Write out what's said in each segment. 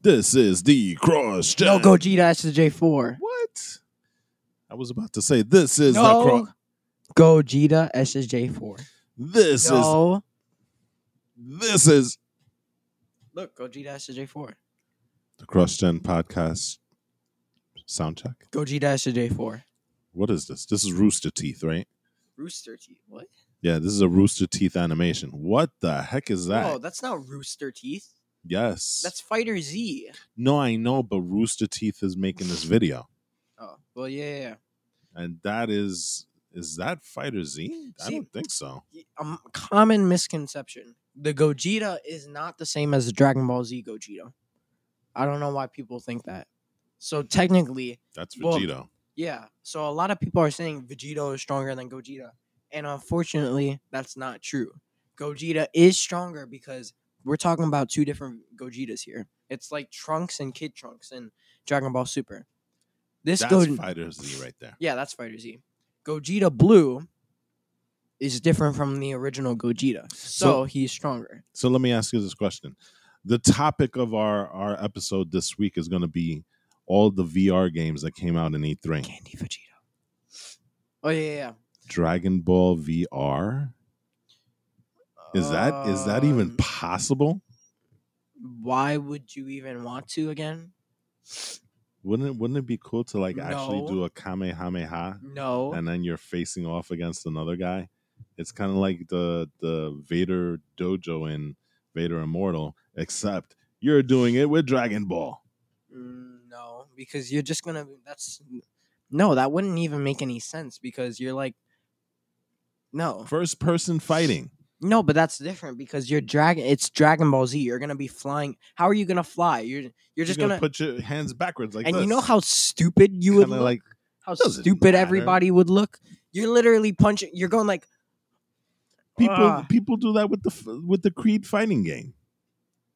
This is the cross. No Gogeta SSJ4. What? I was about to say this is the No. cross. Gogeta SSJ4. This is this is Look, Gogeta SSJ4. the cross gen podcast sound check. Gogeta SSJ4. What is this? This is Rooster Teeth, right? Rooster Teeth. What? Yeah, this is a Rooster Teeth animation. What the heck is that? Oh, that's not Rooster Teeth. Yes. That's Fighter Z. no, I know, but Rooster Teeth is making this video. Oh, well, yeah, yeah, yeah. And that is is that Fighter Z? I See- don't think so. a m- um, common misconception. The Gogeta is not the same as the Dragon Ball Z Gogeta. I don't know why people think that. So technically, That's Well, yeah. So a lot of people are saying Vegito is stronger than Gogeta, and unfortunately, that's not true. Gogeta is stronger because we're talking about two different Gogetas here. It's like Trunks and Kid Trunks and Dragon Ball Super. This That's Go- Fighter Z right there. yeah, that's Fighter Z. Gogeta Blue is different from the original Gogeta, so, So- he's stronger. So let me ask you this question. The topic of our our episode this week is going to be all the VR games that came out in E3. Candy Vegeta. Oh yeah, yeah. yeah. Dragon Ball VR. Is that is that even Um, possible? Why would you even want to again? Wouldn't it, wouldn't it be cool to like actually No. do a Kamehameha No. and then you're facing off against another guy? It's kind of like the the Vader dojo in Vader Immortal, except you're doing it with Dragon Ball. Mm, no, because you're just gonna. That's no. That wouldn't even make any sense because you're like. No, First person fighting. No, but that's different because you're dragon. It's Dragon Ball Z. You're gonna be flying. How are you gonna fly? You're you're You're just gonna, gonna. put your hands backwards like and this. you know how stupid you would look. like how stupid matter. everybody would look. You're literally punching. You're going like. people Ah. people do that with the with the Creed fighting game.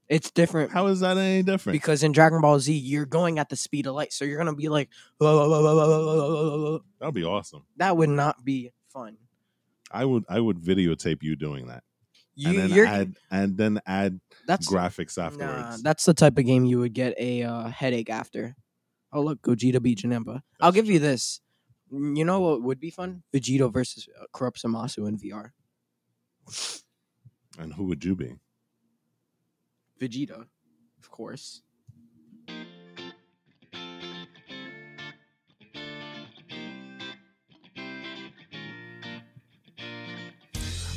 It's different. How is that any different? because in Dragon Ball Z, you're going at the speed of light, so you're gonna be like, That'd be awesome. that would not be fun. I would I would videotape you doing that, You, and then add and then add that's graphics nah, afterwards. that's the type of game you would get a uh, headache after. Oh look, Gogeta beat Janemba. I'll That's give you this. Mm, You know what would be fun? Vegito versus uh, Corrupt Zamasu in VR. and who would you be? Vegeta, of course.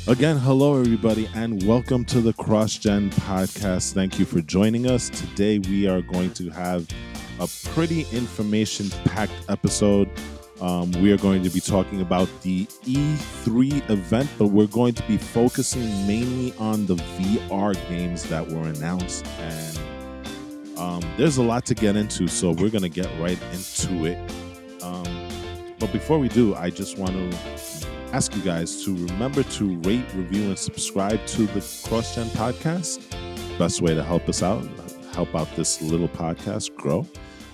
Again, hello everybody, and welcome to the Cross Gen Podcast. Thank you for joining us. Today we are going to have a pretty information-packed episode. Um, we are going to be talking about the E3 event, but we're going to be focusing mainly on the VR games that were announced, and um, there's a lot to get into, so we're going to get right into it. Um, but before we do, I just want to ask you guys to remember to rate, review, and subscribe to the CrossGen podcast. Best way to help us out, help out this little podcast grow.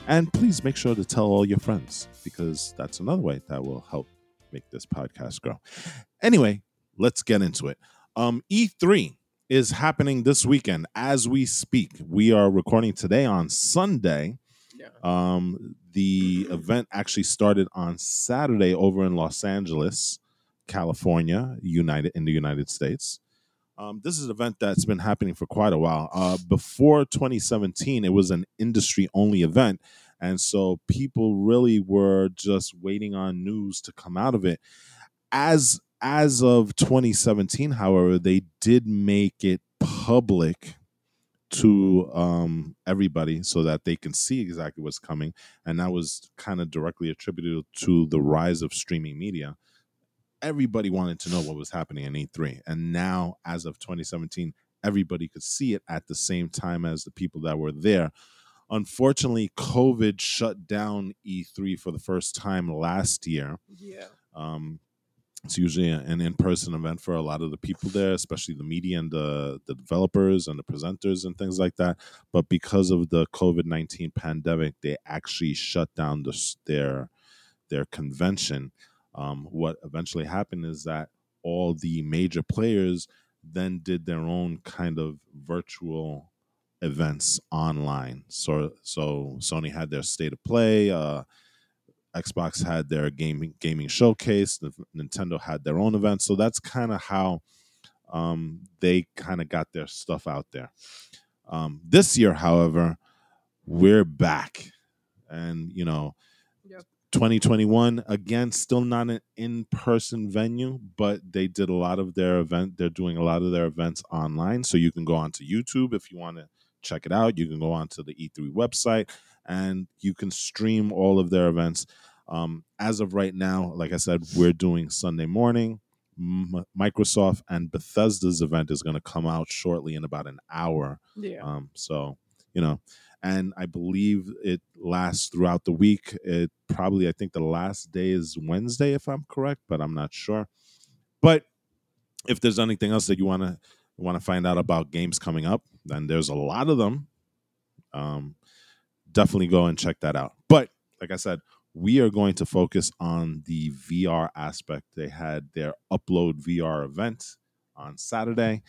And please make sure to tell all your friends because that's another way that will help make this podcast grow. Anyway, let's get into it. Um, E3 is happening this weekend as we speak. We are recording today on Sunday. Yeah. Um, the event actually started on Saturday over in Los Angeles, California, United in the United States. Um, this is an event that's been happening for quite a while. Uh, before 2017, it was an industry only event. And so people really were just waiting on news to come out of it. As as of 2017, however, they did make it public to um, everybody so that they can see exactly what's coming. And that was kind of directly attributed to the rise of streaming media. Everybody wanted to know what was happening in E3. And now, as of 2017, everybody could see it at the same time as the people that were there. Unfortunately, COVID shut down E3 for the first time last year. Yeah. Um, it's usually an in-person event for a lot of the people there, especially the media and the, the developers and the presenters and things like that. But because of the COVID nineteen pandemic, they actually shut down the, their their convention. Um, what eventually happened is that all the major players then did their own kind of virtual events online. So so Sony had their state of play. Uh, Xbox had their gaming gaming showcase. The, Nintendo had their own events. So that's kind of how um, they kind of got their stuff out there. Um, this year, however, we're back, and you know, Yep. 2021 again, still not an in-person venue, but they did a lot of their event. They're doing a lot of their events online, so you can go onto YouTube if you want to check it out. You can go onto the E3 website, and you can stream all of their events. Um, as of right now, like I said, we're doing Sunday morning. M- Microsoft and Bethesda's event is going to come out shortly in about an hour. Yeah. Um, so you know, and I believe it lasts throughout the week. It probably I think the last day is Wednesday, if I'm correct, but I'm not sure. But if there's anything else that you want to want to find out about games coming up, then there's a lot of them. Um, definitely go and check that out. But like I said, we are going to focus on the VR aspect. They had their UploadVR event on Saturday,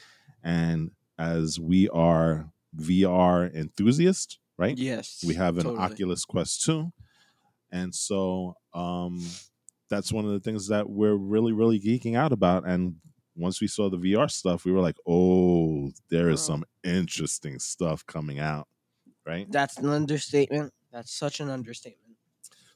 and as we are VR enthusiasts, right? Yes. We have an totally. Oculus Quest 2. And so um that's one of the things that we're really, really geeking out about. And once we saw the VR stuff, we were like, oh, there is some interesting stuff coming out. Right. That's an understatement. That's such an understatement.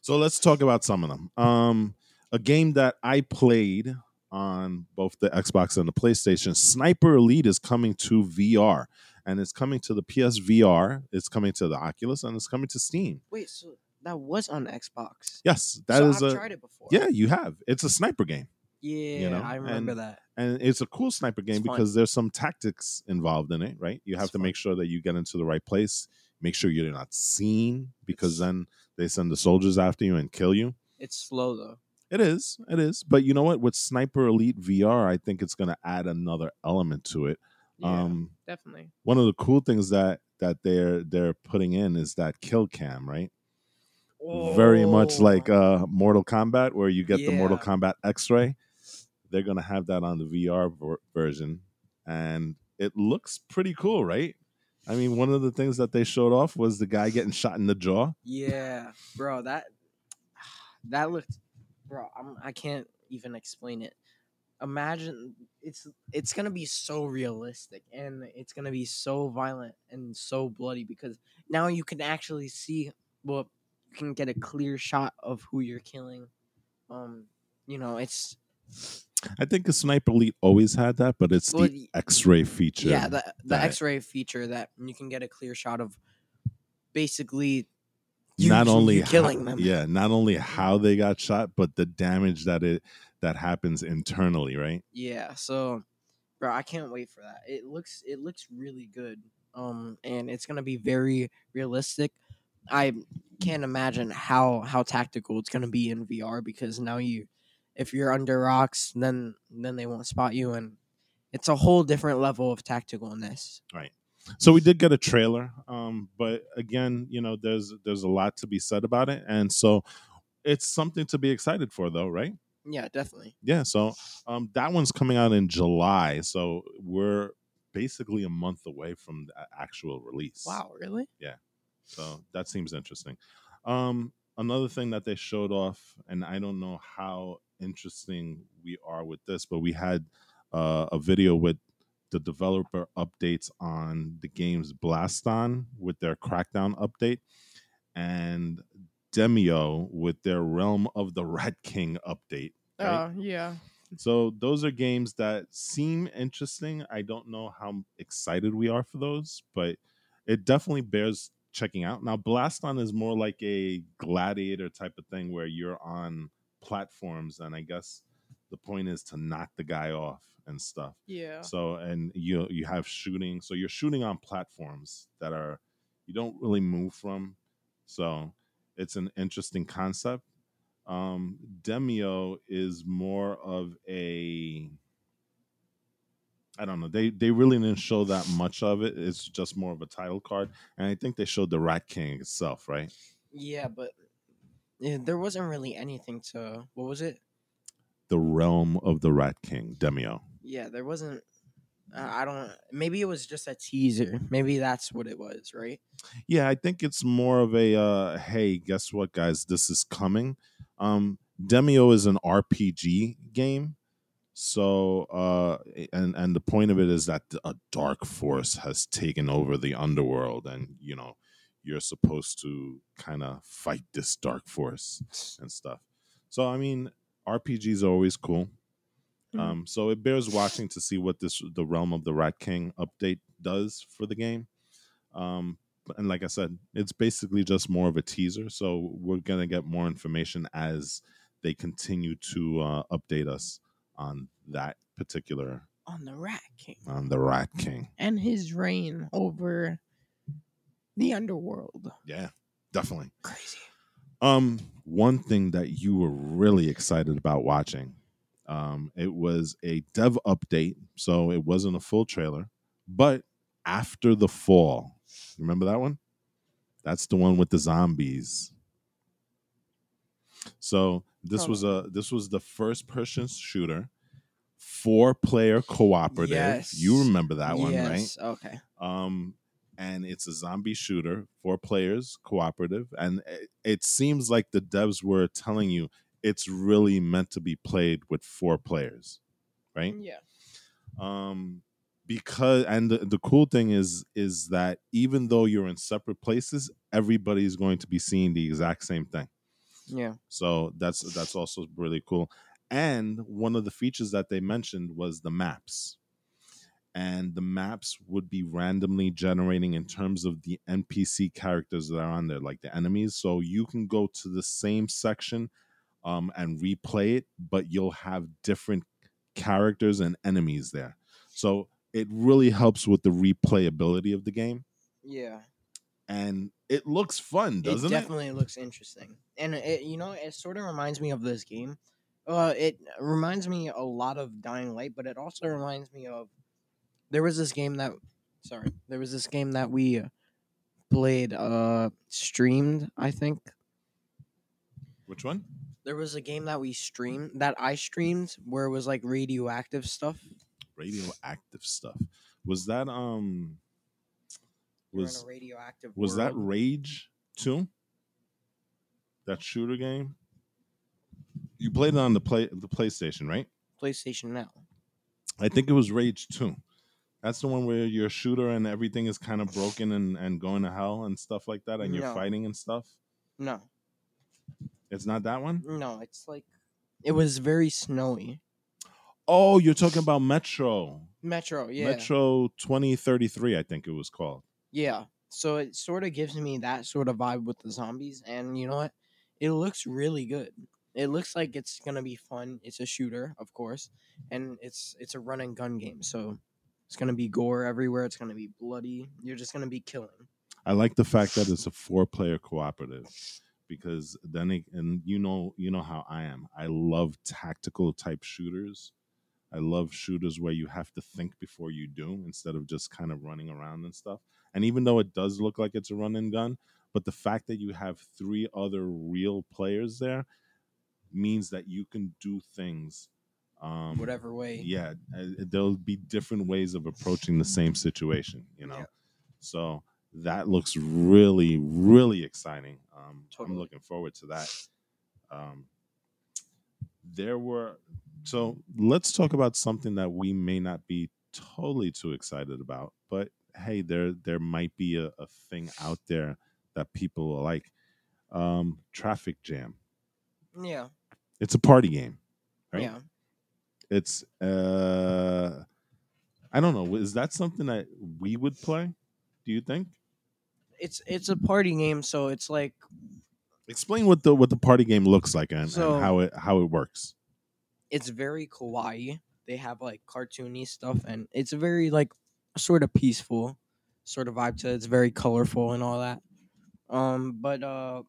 So let's talk about some of them. Um, a game that I played on both the Xbox and the PlayStation, Sniper Elite is coming to VR, and it's coming to the PSVR. It's coming to the Oculus, and it's coming to Steam. Wait, so that was on Xbox. Yes, that so is I've a tried it before. yeah. You have. It's a sniper game, Yeah, you know, I remember and- that. and it's a cool sniper game It's fun. because there's some tactics involved in it. Right. You have It's to fun. make sure that you get into the right place. Make sure you're not seen because It's- then they send the soldiers after you and kill you. It's slow though. It is. It is. But you know what? With Sniper Elite VR, I think it's going to add another element to it. Yeah, Um, definitely. one of the cool things that that they're they're putting in is that kill cam, right? Very much like uh, Mortal Kombat, where you get the Mortal. Kombat X-ray. They're to have that on the VR ver- version, and it looks pretty cool, right? I mean, one of the things that they showed off was the guy getting shot in the jaw. Yeah, bro, that that looked, bro. I'm, I can't even explain it. Imagine it's it's gonna be so realistic and it's gonna be so violent and so bloody because now you can actually see. Well, you can get a clear shot of who you're killing. Um, you know, it's I think the Sniper Elite always had that, but it's well, the X-ray feature. yeah, the the that- X-ray feature that you can get a clear shot of, basically. Not only killing how, them. yeah not only how they got shot but the damage that it that happens internally right Yeah, so bro, I can't wait for that. It looks it looks really good. Um and it's going to be very realistic. I can't imagine how how tactical it's going to be in VR because now you if you're under rocks then then they won't spot you and it's a whole different level of tacticalness. Right. So we did get a trailer um but again you know there's there's a lot to be said about it and so it's something to be excited for though right Yeah, definitely. yeah so um that one's coming out in july so we're basically a month away from the actual release Wow, really? Yeah. So that seems interesting. Um, another thing that they showed off, and I don't know how interesting we are with this, but we had uh, a video with the developer updates on the game's Blaston with their Crackdown update, and Demeo with their Realm of the Rat King update. Right? Oh, yeah. So those are games that seem interesting. I don't know how excited we are for those, but it definitely bears checking out. Now, Blaston is more like a gladiator type of thing where you're on platforms, and I guess the point is to knock the guy off and stuff. Yeah. So, and you you have shooting, so you're shooting on platforms that are you don't really move from. So, it's an interesting concept. Um, Demeo is more of a I don't know. They they really didn't show that much of it. It's just more of a title card, and I think they showed the Rat King itself, right? Yeah, but yeah, there wasn't really anything to what was it? The realm of the Rat King, Demeo. Yeah, there wasn't Uh, I don't. Maybe it was just a teaser. Maybe that's what it was, right? Yeah, I think it's more of a uh, hey, guess what, guys? This is coming. Um, Demeo is an RPG game, so uh, and and the point of it is that a dark force has taken over the underworld, and you know you're supposed to kind of fight this dark force and stuff. So I mean, RPGs are always cool. Mhm. Um, so it bears watching to see what this the realm of the Rat King update does for the game. Um, and like I said, it's basically just more of a teaser. So we're gonna get more information as they continue to uh, update us on that particular On the Rat King on the Rat King. and his reign over the underworld. Yeah, definitely. Crazy. Um, one thing that you were really excited about watching, um, it was a dev update, so it wasn't a full trailer, but after the fall, remember that one? That's the one with the zombies. So this Hold was a this was the first person shooter, four player cooperative. Yes. You remember that one, right? Okay. um and it's a zombie shooter four players cooperative and it, it seems like the devs were telling you it's really meant to be played with four players right Yeah. um because and the, the cool thing is is that even though you're in separate places everybody's going to be seeing the exact same thing Yeah. so that's that's also really cool. And one of the features that they mentioned was the maps. And the maps would be randomly generating in terms of the NPC characters that are on there, like the enemies. So you can go to the same section um, and replay it, but you'll have different characters and enemies there. So it really helps with the replayability of the game. Yeah. And it looks fun, doesn't it it? definitely looks interesting, and it, you know, it sort of reminds me of this game. Uh, it reminds me a lot of Dying Light, but it also reminds me of there was this game that sorry, there was this game that we played uh streamed. I think Which one? There was a game that we streamed that I streamed where it was like radioactive stuff. radioactive stuff. Was that um You're in was a radioactive. was that world. Rage 2? That shooter game? You played it on the play the PlayStation, right? PlayStation now? I think it was Rage 2. That's the one where you're a shooter and everything is kind of broken and, and going to hell and stuff like that, and you're No. fighting and stuff. No, It's not that one? no, it's like it was very snowy. Oh, you're talking about Metro. Metro, yeah. Metro 2033, I think it was called. Yeah. So it sort of gives me that sort of vibe with the zombies. And you know what? It looks really good. It looks like it's gonna be fun. It's a shooter, of course. And it's it's a run and gun game. So it's gonna be gore everywhere. It's gonna be bloody. You're just gonna be killing. I like the fact that it's a four player cooperative because then it, and you know you know how I am. I love tactical type shooters. I love shooters where you have to think before you do instead of just kind of running around and stuff. And even though it does look like it's a run and gun, but the fact that you have three other real players there means that you can do things um Whatever way. yeah uh, there'll be different ways of approaching the same situation you know Yeah. so that looks really really exciting um Totally. i'm looking forward to that um there were so let's talk about something that we may not be totally too excited about but hey there there might be a, a thing out there that people like um traffic jam Yeah. it's a party game right? Yeah. it's uh i don't know is that something that we would play do you think It's it's a party game, so it's like explain what the what the party game looks like and, So- and how it how it works it's very kawaii. They have like cartoony stuff, and it's very like sort of peaceful sort of vibe to it. It's very colorful and all that. Um, but uh,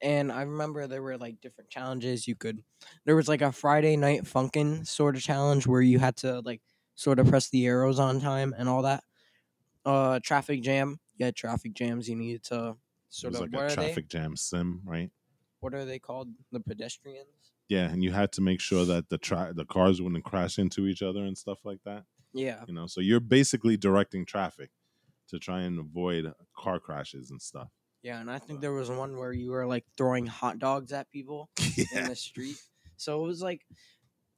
and I remember there were like different challenges you could. There was like a Friday night funkin' sort of challenge where you had to like sort of press the arrows on time and all that. Uh, traffic jam. Yeah, traffic jams. You needed to it sort was of like what a are they? traffic jam sim right What are they called? The pedestrians. yeah and you had to make sure that the tra- the cars wouldn't crash into each other and stuff like that Yeah. You know, so you're basically directing traffic to try and avoid car crashes and stuff. Yeah, and I think there was one where you were like throwing hot dogs at people in the street. So it was like,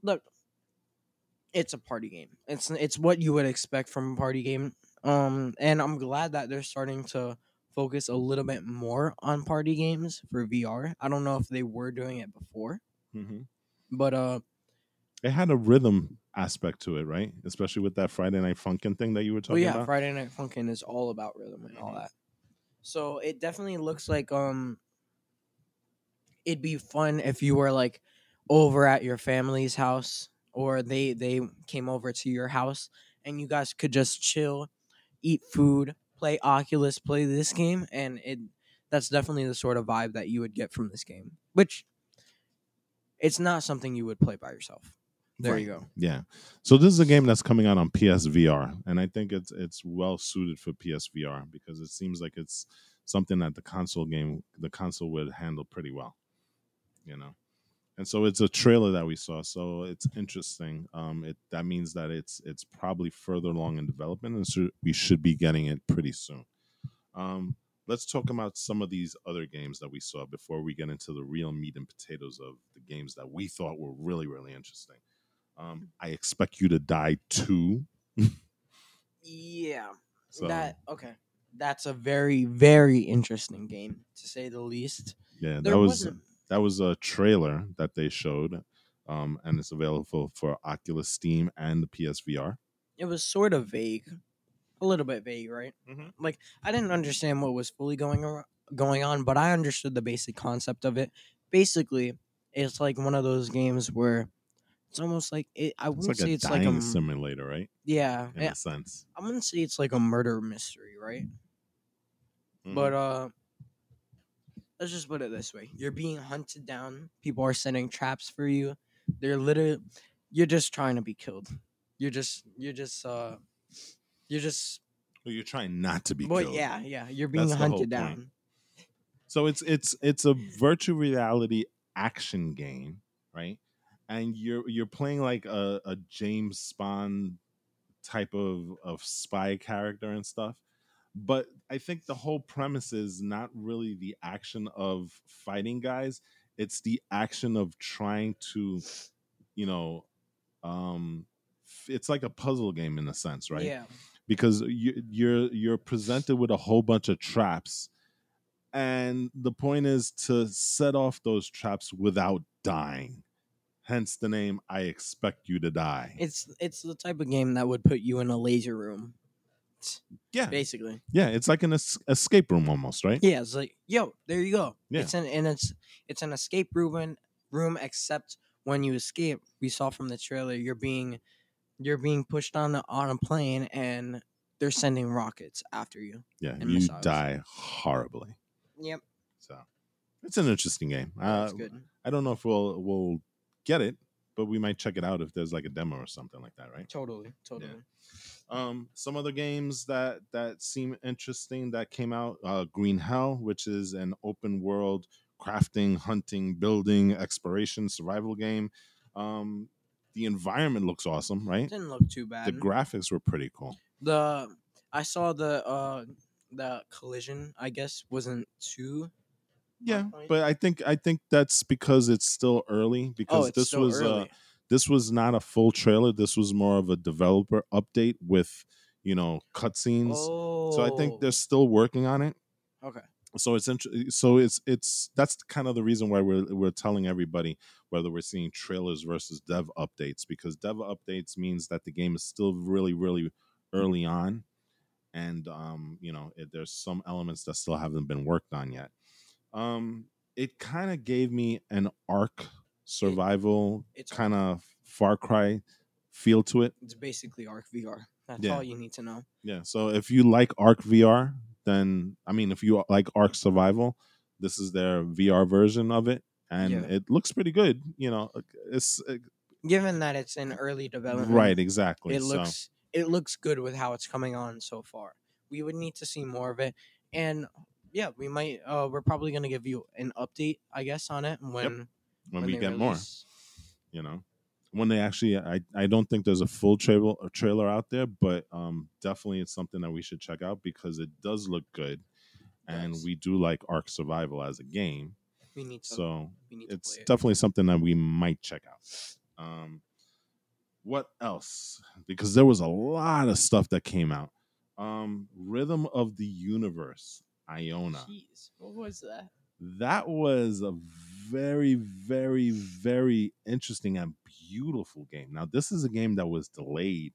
look, it's a party game. It's it's what you would expect from a party game. Um, and I'm glad that they're starting to focus a little bit more on party games for VR. I don't know if they were doing it before, hmm but uh, It had a rhythm aspect to it, right? Especially with that Friday Night Funkin' thing that you were Well, talking yeah, about. Yeah, Friday Night Funkin' is all about rhythm and all Mhm. that. So it definitely looks like um, it'd be fun if you were like over at your family's house or they they came over to your house and you guys could just chill, eat food, play Oculus, play this game, and it that's definitely the sort of vibe that you would get from this game. Which it's not something you would play by yourself. There you go. Yeah. So this is a game that's coming out on PSVR, and I think it's it's well suited for PSVR because it seems like it's something that the console game the console would handle pretty well. You know. And so it's a trailer that we saw, so it's interesting. Um, it that means that it's it's probably further along in development, and so we should be getting it pretty soon. Um, let's talk about some of these other games that we saw before we get into the real meat and potatoes of the games that we thought were really really interesting. Um, I expect you to die too. Yeah. So That okay. That's a very very interesting game to say the least. yeah, There that was wasn't that was a trailer that they showed, um, and it's available for Oculus, Steam, and the PSVR. it was sort of vague, a little bit vague, right? Mhm. Like I didn't understand what was fully going on, going on, but I understood the basic concept of it. Basically, it's like one of those games where it's almost like it. I wouldn't like say it's like a simulator, right? yeah. In yeah, a sense. I wouldn't say it's like a murder mystery, right? Mhm. But uh, let's just put it this way: you're being hunted down. People are setting traps for you. They're literally, you're just trying to be killed. You're just, you're just, uh, you're just Well, you're trying not to be Well, killed. yeah, yeah, you're being That's hunted point. down. So it's it's it's a virtual reality action game, right? And you're you're playing like a, a James Bond type of of spy character and stuff. But I think the whole premise is not really the action of fighting guys. It's the action of trying to, you know, um, it's like a puzzle game in a sense, right? Yeah, because you, you're you're presented with a whole bunch of traps and the point is to set off those traps without dying hence the name i expect you to die it's it's the type of game that would put you in a laser room, yeah basically. yeah it's like an es- escape room almost right Yeah, it's like, yo, there you go. Yeah. It's an and it's it's an escape room room except when you escape, we saw from the trailer, you're being you're being pushed on the, on a plane and they're sending rockets after you. yeah and you missiles. die horribly Yep, so it's an interesting game uh, i don't know if we'll we'll get it but we might check it out if there's like a demo or something like that right Totally, totally. Um, some other games that that seem interesting that came out: uh, Green Hell, which is an open world crafting, hunting, building, exploration, survival game. Um, the environment looks awesome, right? Didn't look too bad. The graphics were pretty cool. the I saw the uh the collision. I guess wasn't too. Yeah, but I think I think that's because it's still early. Because Oh, this was uh, this was not a full trailer. This was more of a developer update with you know cutscenes. oh, So I think they're still working on it. okay. so it's int- so it's it's that's kind of the reason why we're we're telling everybody whether we're seeing trailers versus dev updates because dev updates means that the game is still really really early on and um you know it, there's some elements that still haven't been worked on yet um it kind of gave me an ark survival kind of far cry feel to it It's basically Ark VR. That's Yeah. all you need to know. Yeah. So if you like Ark VR, then I mean, if you like Ark Survival, this is their VR version of it, and Yeah. it looks pretty good. You know, it's uh, Given that it's in early development, right, exactly. It so looks it looks good with how it's coming on so far. We would need to see more of it, and yeah, we might. Uh, we're probably gonna give you an update, I guess, on it when when, we they get more, you know. when they actually I, I don't think there's a full trailer trailer out there but um definitely it's something that we should check out because it does look good and Yes. we do like ark survival as a game We need to. so we need to it's it. definitely something that we might check out um what else because there was a lot of stuff that came out um rhythm of the universe Ionia. Jeez, what was that? that was a very very very interesting and beautiful game. Now this is a game that was delayed.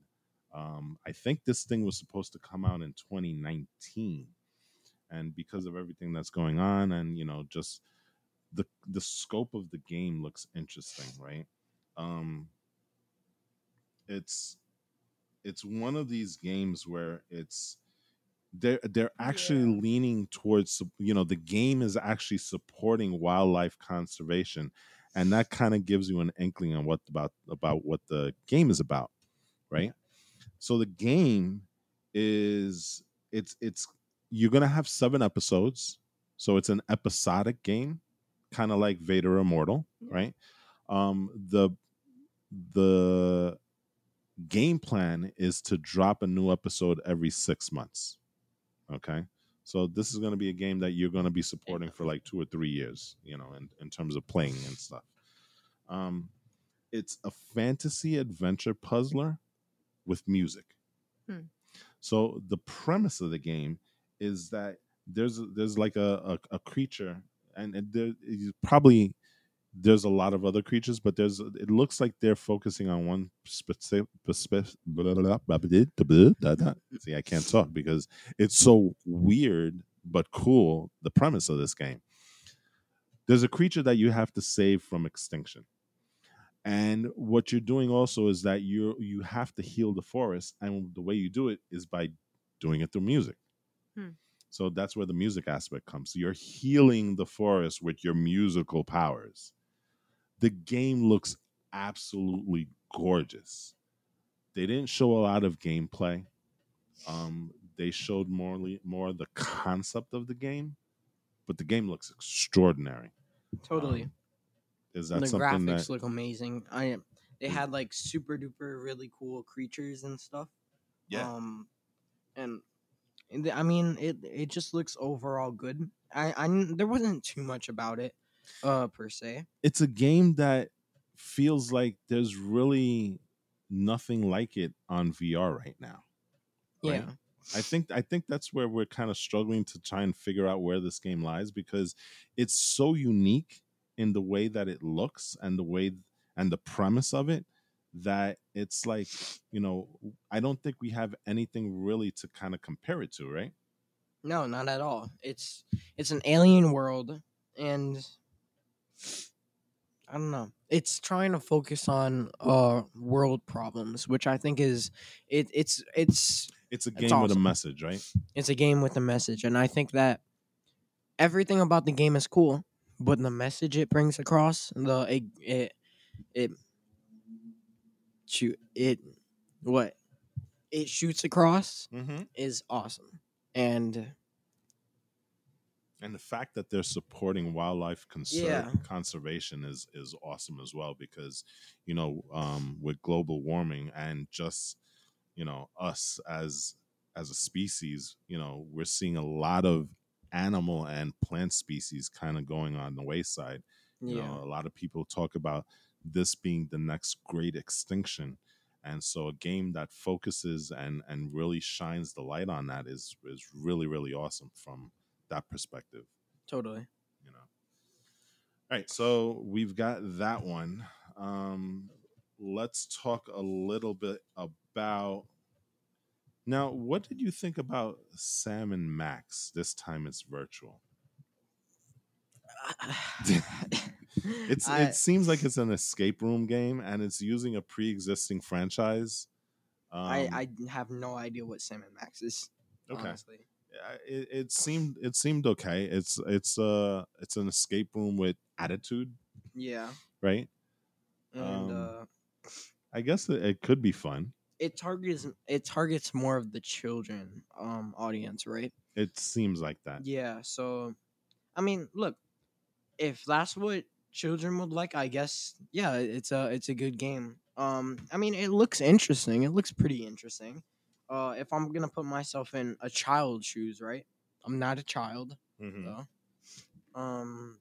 Um, i think this thing was supposed to come out in 2019 and because of everything that's going on and you know just the the scope of the game looks interesting right? Um it's it's one of these games where it's they're they're actually Yeah. leaning towards you know the game is actually supporting wildlife conservation and that kind of gives you an inkling on what about about what the game is about right so the game is it's it's you're gonna have seven episodes so it's an episodic game kind of like vader immortal Yeah. right um the the game plan is to drop a new episode every six months okay? So this is going to be a game that you're going to be supporting for like two or three years you know in, in terms of playing and stuff. Um it's a fantasy adventure puzzler with music. Hmm. so the premise of the game is that there's there's like a, a, a creature and, and there probably there's a lot of other creatures, but there's it looks like they're focusing on one specific. See, I can't talk because it's so weird but cool. The premise of this game. There's a creature that you have to save from extinction, and what you're doing also is that you you have to heal the forest, and the way you do it is by doing it through music. Hmm. So that's where the music aspect comes. So you're healing the forest with your musical powers the game looks absolutely gorgeous. They didn't show a lot of gameplay. Um, they showed more more the concept of the game, but the game looks extraordinary. Totally. Um, Is that the something graphics that look amazing. I am. They Mm. had like super duper really cool creatures and stuff. Um, and, and I mean, it it just looks overall good. I I there wasn't too much about it, uh, per se. it's a game that feels like there's really nothing like it on VR right now. Right. Yeah. I think I think that's where we're kind of struggling to try and figure out where this game lies because it's so unique in the way that it looks and the way and the premise of it that it's like you know I don't think we have anything really to kind of compare it to, right? No, not at all. It's it's an alien world, and I don't know. It's trying to focus on uh world problems, which I think is it. It's it's It's a game with a message, right? it's a game with a message, and I think that everything about the game is cool, but the message it brings across, the it it, it shoot it what it shoots across Mm-hmm. is awesome, and and the fact that they're supporting wildlife conser- Yeah. conservation is is awesome as well because you know um, with global warming and just you know us as as a species you know we're seeing a lot of animal and plant species kind of going on the wayside. You yeah, know a lot of people talk about this being the next great extinction. And so a game that focuses and and really shines the light on that is is really really awesome from that perspective totally. you know all right so we've got that one um let's talk a little bit about now what did you think about sam and max this time it's virtual it's I- it seems like it's an escape room game and it's using a pre-existing franchise um, I, I have no idea what Sam and Max is. okay Honestly. It, it seemed it seemed okay it's it's uh it's an escape room with attitude Yeah. right And Um, uh, i guess it, it could be fun it targets it targets more of the children um audience, right? it seems like that Yeah. So, I mean, look, if that's what children would like, I guess yeah, it's a it's a good game. Um, I mean, it looks interesting. It looks pretty interesting. Uh, if I'm gonna put myself in a child's shoes, right? I'm not a child, Mhm. though. Um,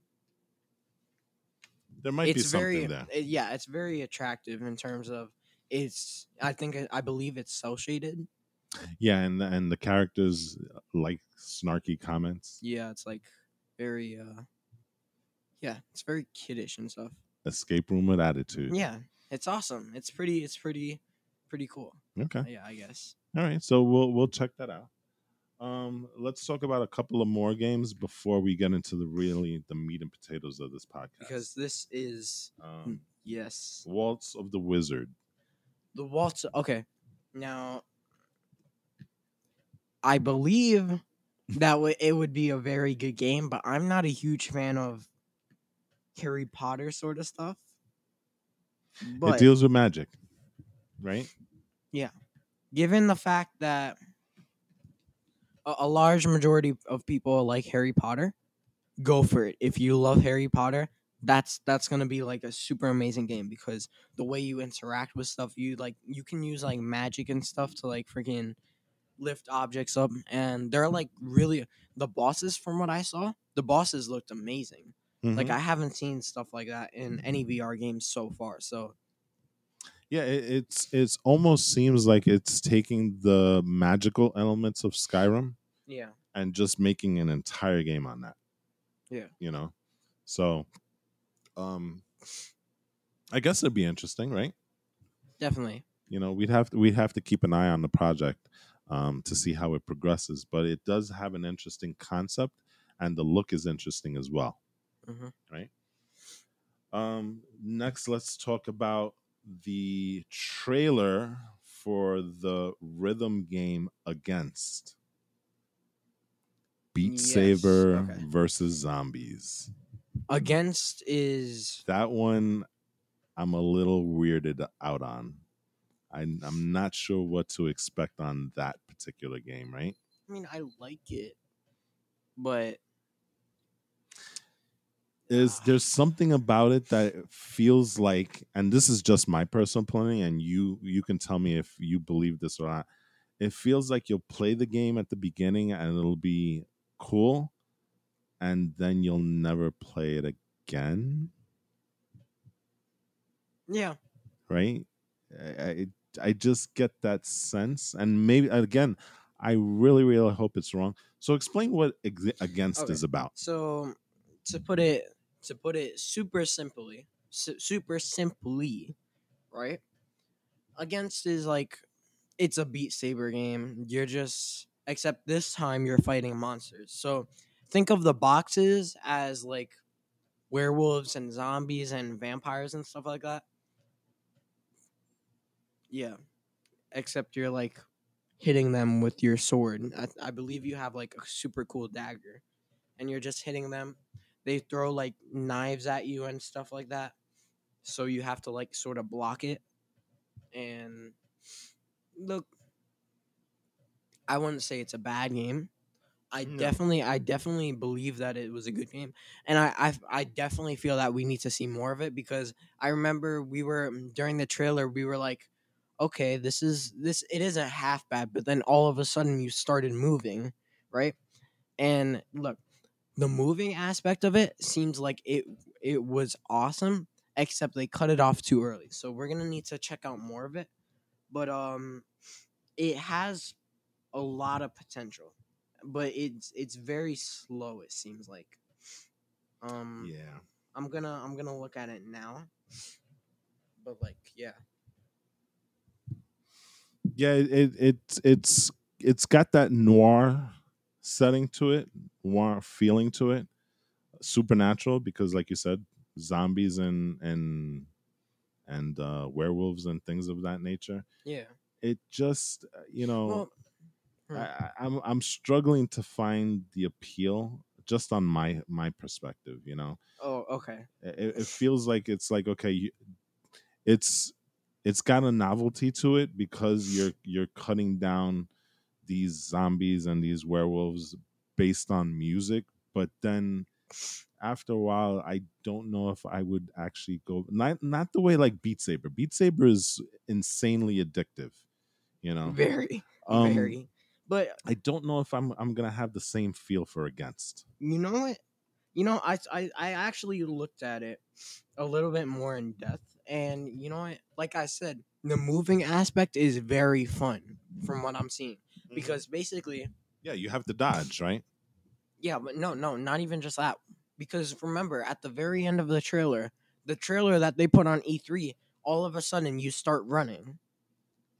There might be something very, there. it- yeah, it's very attractive in terms of it's. I think I believe it's cell shaded. Yeah, and and the characters uh, like snarky comments, Yeah, it's like very. uh Yeah, it's very kiddish and stuff. escape room with attitude. Yeah, it's awesome. It's pretty. It's pretty, pretty cool. Okay. Yeah, I guess. All right, so we'll we'll check that out. Um, let's talk about a couple of more games before we get into the really the meat and potatoes of this podcast. Because this is um, yes, Waltz of the Wizard. the waltz. Okay, now I believe that would it would be a very good game, but I'm not a huge fan of Harry Potter sort of stuff. it deals with magic, right? Given the fact that a, a large majority of people like Harry Potter, go for it. If you love Harry Potter, that's that's gonna be like a super amazing game because the way you interact with stuff, you like you can use like magic and stuff to like freaking lift objects up, and they're like really the bosses. From what I saw, the bosses looked amazing. Like Mhm. I haven't seen stuff like that in any VR games so far. So yeah, it, it's it's almost seems like it's taking the magical elements of Skyrim yeah, and just making an entire game on that. Yeah. you know, so um, I guess it'd be interesting, right? definitely. you know we'd have to we'd have to keep an eye on the project um, to see how it progresses but it does have an interesting concept and the look is interesting as well hmm Right. um, next let's talk about the trailer for the rhythm game against. Beat Yes, saber okay. versus zombies. Against is that one i'm a little weirded out on. I, i'm not sure what to expect on that particular game right? I mean, I like it, but is Ah. there's something about it that feels like and this is just my personal opinion and you you can tell me if you believe this or not. It feels like you'll play the game at the beginning and it'll be cool and then you'll never play it again. Yeah, right? I i, I just get that sense and maybe again i really really hope it's wrong. So explain what against Okay. is about. So to put it to put it super simply, su- super simply, right? Against is like it's a beat saber game. You're just except this time you're fighting monsters. So think of the boxes as like werewolves and zombies and vampires and stuff like that. Yeah. Except you're like hitting them with your sword. I, I believe you have like a super cool dagger and you're just hitting them. They throw like knives at you and stuff like that. So you have to like sort of block it. And look, I wouldn't say it's a bad game. I No. definitely, I definitely believe that it was a good game, and I, I, I definitely feel that we need to see more of it because I remember we were mm, during the trailer, we were like, okay, this is this, it isn't half bad, but then all of a sudden you started moving, right? And look, the moving aspect of it seems like it it was awesome, except they cut it off too early. So we're gonna need to check out more of it. But um it has a lot of potential. But it's it's very slow, it seems like. Um yeah I'm gonna I'm gonna look at it now. But like, yeah. yeah it, it it's it's it's got that noir setting to it noir feeling to it supernatural because like you said zombies and and and uh werewolves and things of that nature Yeah. it just uh, you know Well, hmm. I- I'm I'm struggling to find the appeal just on my my perspective. You know, oh, okay. it, it feels like it's like okay, you, it's it's got a novelty to it because you're you're cutting down these zombies and these werewolves based on music, but then after a while, I don't know if I would actually go not not the way like Beat Saber. Beat Saber is insanely addictive, you know. Very, Um, very. But I don't know if I'm I'm gonna have the same feel for Against. you know what? You know, I, I I actually looked at it a little bit more in depth, and you know what? Like I said, the moving aspect is very fun from what I'm seeing Mm-hmm. because basically, yeah, you have to dodge, right? yeah, but no, no, not even just that. Because remember, at the very end of the trailer, the trailer that they put on E3, all of a sudden you start running,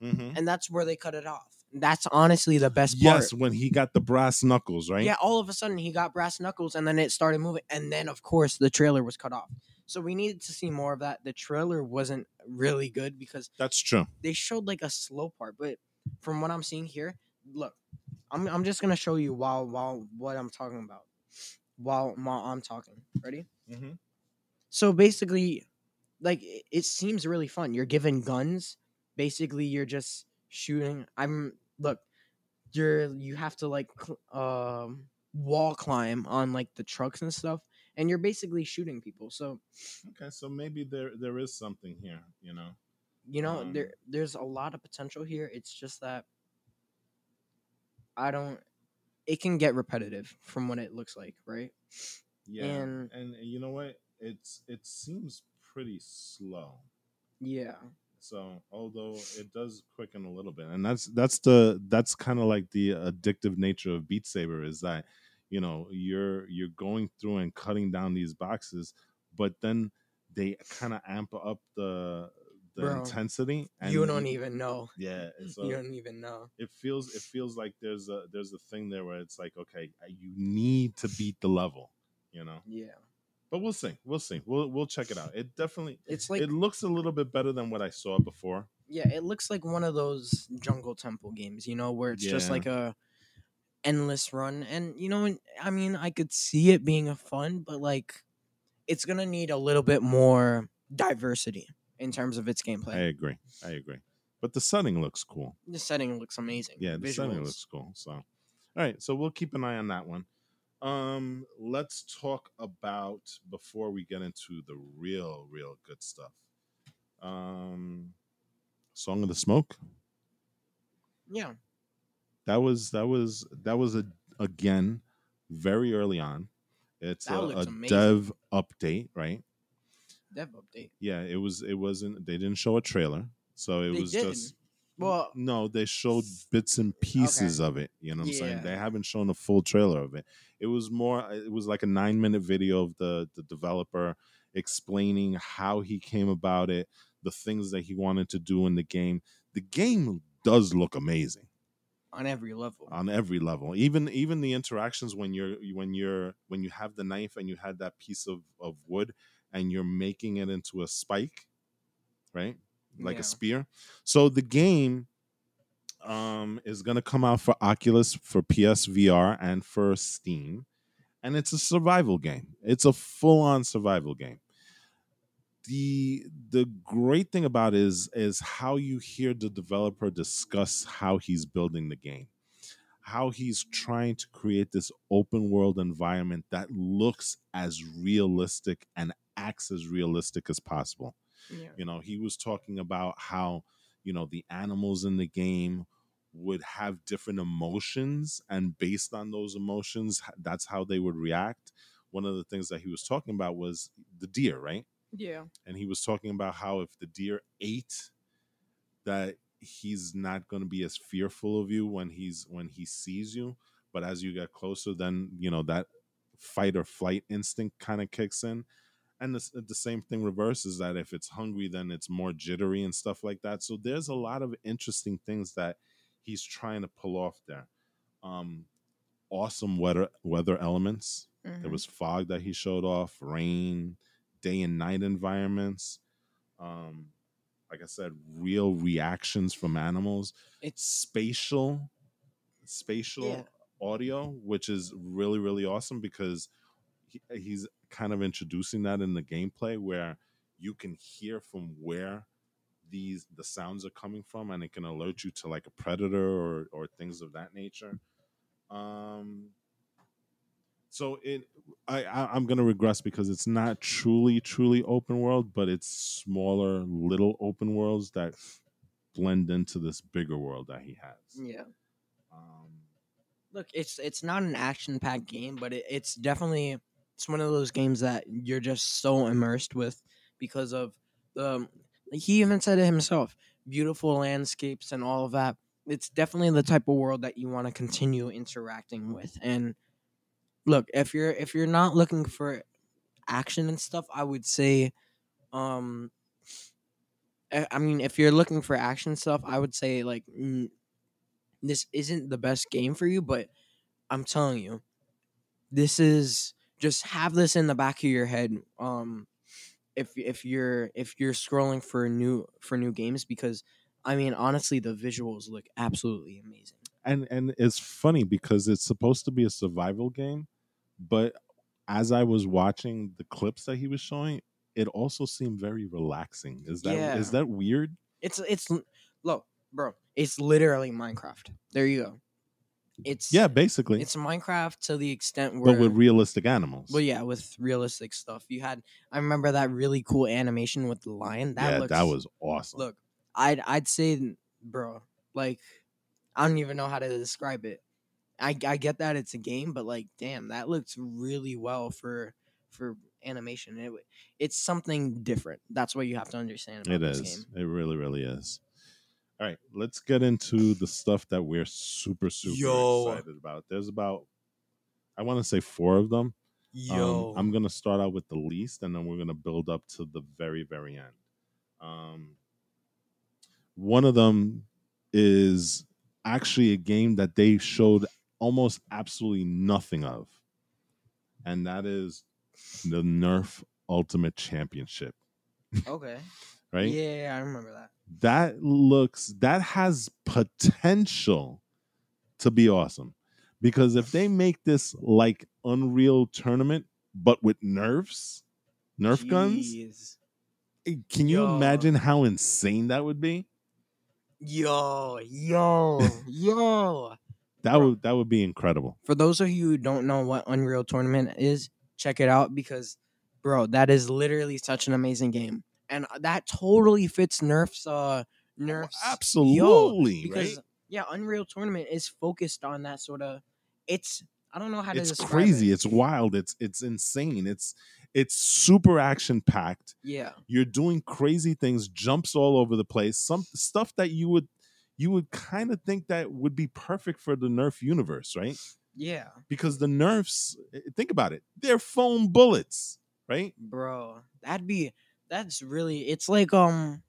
Mm-hmm. and that's where they cut it off. That's honestly the best part. Yes, when he got the brass knuckles, right? Yeah, all of a sudden he got brass knuckles and then it started moving. And then, of course, the trailer was cut off. So we needed to see more of that. The trailer wasn't really good because That's true. they showed like a slow part. But from what I'm seeing here, look, I'm, I'm just going to show you while, while what I'm talking about. While, while I'm talking. Ready? Mm-hmm. So basically, like it, it seems really fun. You're given guns. Basically, you're just shooting. I'm look. You're you have to like cl- um wall climb on like the trucks and stuff, and you're basically shooting people. So Okay, so maybe there there is something here, you know. you know Um, there there's a lot of potential here. It's just that I don't. It can get repetitive from what it looks like, right? Yeah, And- and you know what? It's it seems pretty slow. Yeah. So although it does quicken a little bit, and that's that's the that's kind of like the addictive nature of Beat Saber is that you know you're you're going through and cutting down these boxes, but then they kind of amp up the the Bro, intensity. And you don't even know. Yeah, so you don't even know. it feels it feels like there's a there's a thing there where it's like okay, you need to beat the level, you know. Yeah. But we'll see, we'll see, we'll we'll check it out. It definitely It's like it looks a little bit better than what I saw before. Yeah, it looks like one of those jungle temple games, you know, where it's just like a endless run. And you know, I mean, I could see it being a fun, but like it's gonna need a little bit more diversity in terms of its gameplay. I agree. I agree. But the setting looks cool. The setting looks amazing. Yeah, the setting looks cool. So, all right. So we'll keep an eye on that one. Um, let's talk about before we get into the real, real good stuff. Um, Song of the Smoke. Yeah, That was that was that was a again very early on. It's That a, a dev update, right? Dev update. Yeah, it was. It wasn't. They didn't show a trailer, so it They was didn't. just. Well, no, they showed bits and pieces of it. You know what I'm saying? They haven't shown a full trailer of it. It was more. It was like a nine minute video of the the developer explaining how he came about it, the things that he wanted to do in the game. The game does look amazing on every level. on every level even even the interactions when you're when you're when you have the knife and you had that piece of of wood and you're making it into a spike right? Like Yeah. a spear. So the game um is going to come out for oculus for psvr and for steam and it's a survival game. It's a full-on survival game. The the great thing about it is is how you hear the developer discuss how he's building the game. How he's trying to create this open world environment that looks as realistic and acts as realistic as possible. Yeah. you know he was talking about how you know the animals in the game would have different emotions and based on those emotions that's how they would react. One of the things that he was talking about was the deer right? Yeah. and he was talking about how if the deer ate that he's not going to be as fearful of you when he's when he sees you. But as you get closer then you know that fight or flight instinct kind of kicks in and the, the same thing reverses that if it's hungry then it's more jittery and stuff like that so there's a lot of interesting things that he's trying to pull off there um awesome weather weather elements there Mhm. was fog that he showed off, rain, day and night environments. Um, like I said, real reactions from animals. It's spatial, spatial Yeah. audio, which is really really awesome because he, he's kind of introducing that in the gameplay where you can hear from where these the sounds are coming from and it can alert you to like a predator or or things of that nature um So it, I, I I'm gonna regress because it's not truly truly open world, but it's smaller little open worlds that blend into this bigger world that he has. Yeah. Um, Look, it's it's not an action packed game, but it, it's definitely it's one of those games that you're just so immersed with because of the. He even said it himself: beautiful landscapes and all of that. It's definitely the type of world that you want to continue interacting with. And look, if you're if you're not looking for action and stuff, I would say, um, I I mean, if you're looking for action stuff, I would say like mm, this isn't the best game for you, but I'm telling you, this is just have this in the back of your head. Um, if if you're if you're scrolling for new for new games, because I mean, honestly, the visuals look absolutely amazing. and and it's funny because it's supposed to be a survival game, but as I was watching the clips that he was showing, it also seemed very relaxing. Is that is Yeah. that weird? It's it's look, bro. It's literally Minecraft. There you go. It's Yeah, basically, It's Minecraft to the extent where but with realistic animals. Well, yeah, with realistic stuff. You had I remember that really cool animation with the lion. That yeah, looks, that was awesome. look. I'd I'd say, bro, like I don't even know how to describe it. I I get that it's a game, but like, damn, that looks really well for for animation. It it's something different. That's what you have to understand about It this is. game. It really, really is. All right, let's get into the stuff that we're super, super Yo. excited about. There's about, I want to say four of them. Yo, Um, I'm gonna start out with the least, and then we're gonna build up to the very, very end. Um, one of them is actually a game that they showed almost absolutely nothing of, and that is the Nerf Ultimate Championship. okay. Right? Yeah, I remember that. That looks that has potential to be awesome, because if they make this like Unreal Tournament but with nerfs, Nerf guns, Jeez. eh, can you Yo. imagine how insane that would be? Yo, yo, yo. That would that would be incredible. For those of you who don't know what Unreal Tournament is, check it out because, bro, that is literally such an amazing game, and that totally fits Nerf's uh Nerf's yo, Absolutely, because right? yeah, Unreal Tournament is focused on that sort of. It's I don't know how to It's describe crazy. It. It's wild. It's it's insane. It's it's super action packed. Yeah, You're doing crazy things, jumps all over the place. Some stuff that you would you would kind of think that would be perfect for the Nerf universe, right? yeah, Because the Nerfs, eh, think about it, they're foam bullets, right? bro. That'd be that's really. It's like um.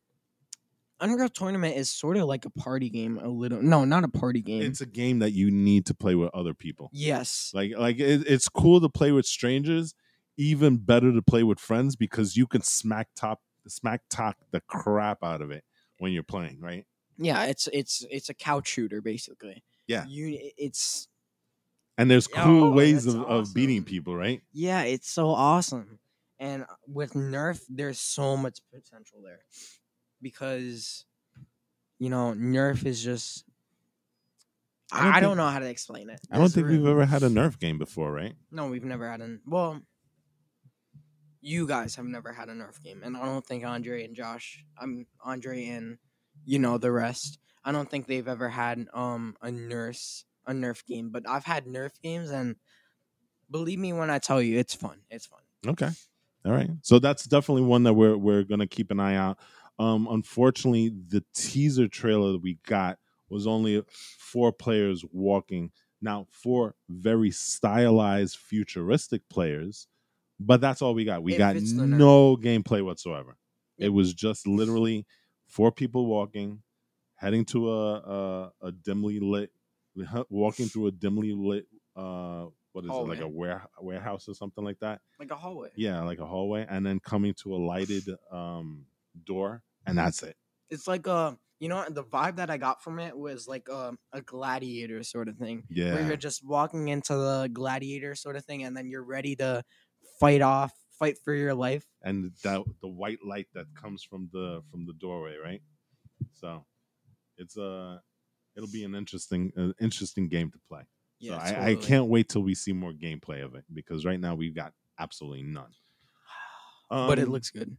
Unreal Tournament is sort of like a party game, a little. No, not a party game. It's a game that you need to play with other people. yes, Like like it, it's cool to play with strangers, even better to play with friends because you can smack top smack talk the crap out of it when you're playing, right? Yeah, it's it's it's a couch shooter basically. Yeah. You it's And there's cool Oh, ways of, of beating people, right? yeah, it's so awesome. And with Nerf, there's so much potential there. Because you know, Nerf is just I don't I, don't think- know how to explain it. I don't think re- we've ever had a Nerf game before, right? No, we've never had an well you guys have never had a Nerf game, and I don't think Andre and Josh, I'm Andre and you know the rest. I don't think they've ever had um a nurse a Nerf game, but I've had Nerf games, and believe me when I tell you, it's fun. It's fun. Okay. All right. So that's definitely one that we're we're gonna keep an eye out. Um, unfortunately, the teaser trailer that we got was only four players walking. Now, four very stylized, futuristic players, but that's all we got. We It got fits the Nerf. no gameplay whatsoever. It was just literally four people walking, heading to a a, a dimly lit, walking through a dimly lit. Uh, what is it like a ware, warehouse or something like that? Like a hallway. Yeah, like a hallway, and then coming to a lighted um door, and that's it. It's like a you know the vibe that I got from it was like a, a gladiator sort of thing. where Yeah, you're just walking into the gladiator sort of thing, and then you're ready to fight off, fight for your life. and that the white light that comes from the from the doorway, right? So it's a it'll be an interesting uh, interesting game to play. Yeah, so I, I can't wait till we see more gameplay of it because right now we've got absolutely none. but it Um, looks good.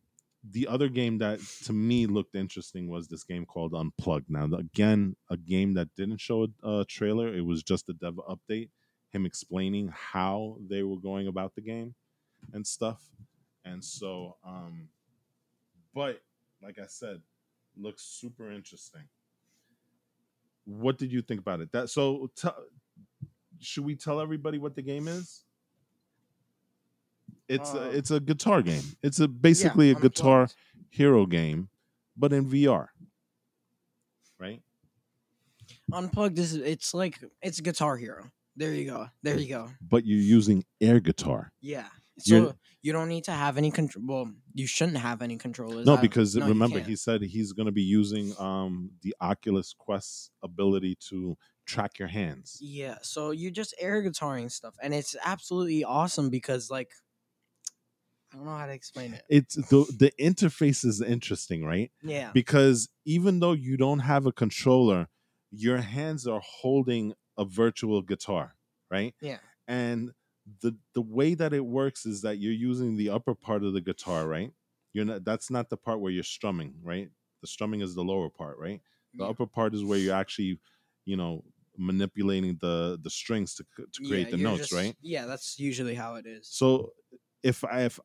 the other game that to me looked interesting was this game called Unplugged. Now, again, a game that didn't show a, a trailer; it was just a dev update, him explaining how they were going about the game and stuff. And so, um, but like I said, looks super interesting. What did you think about it? That so, t- should we tell everybody what the game is? It's a, Um, it's a guitar game. It's a basically a Unplugged. guitar hero game, but in VR. Right? Unplugged is it's like it's Guitar Hero. There you go. There you go. But you're using air guitar. Yeah. You're- you don't need to have any control. Well, you shouldn't have any controllers. No, because no, remember he said he's going to be using um the Oculus Quest ability to track your hands. Yeah, so you're just air guitaring stuff, and it's absolutely awesome because like I don't know how to explain it. It's the the interface is interesting, right? Yeah, Because even though you don't have a controller, your hands are holding a virtual guitar, right? yeah, and the the way that it works is that you're using the upper part of the guitar right you're not that's not the part where you're strumming right the strumming is the lower part right the yeah. upper part is where you're actually you know manipulating the the strings to to create Yeah, the notes just- right? Yeah, that's usually how it is. so if i if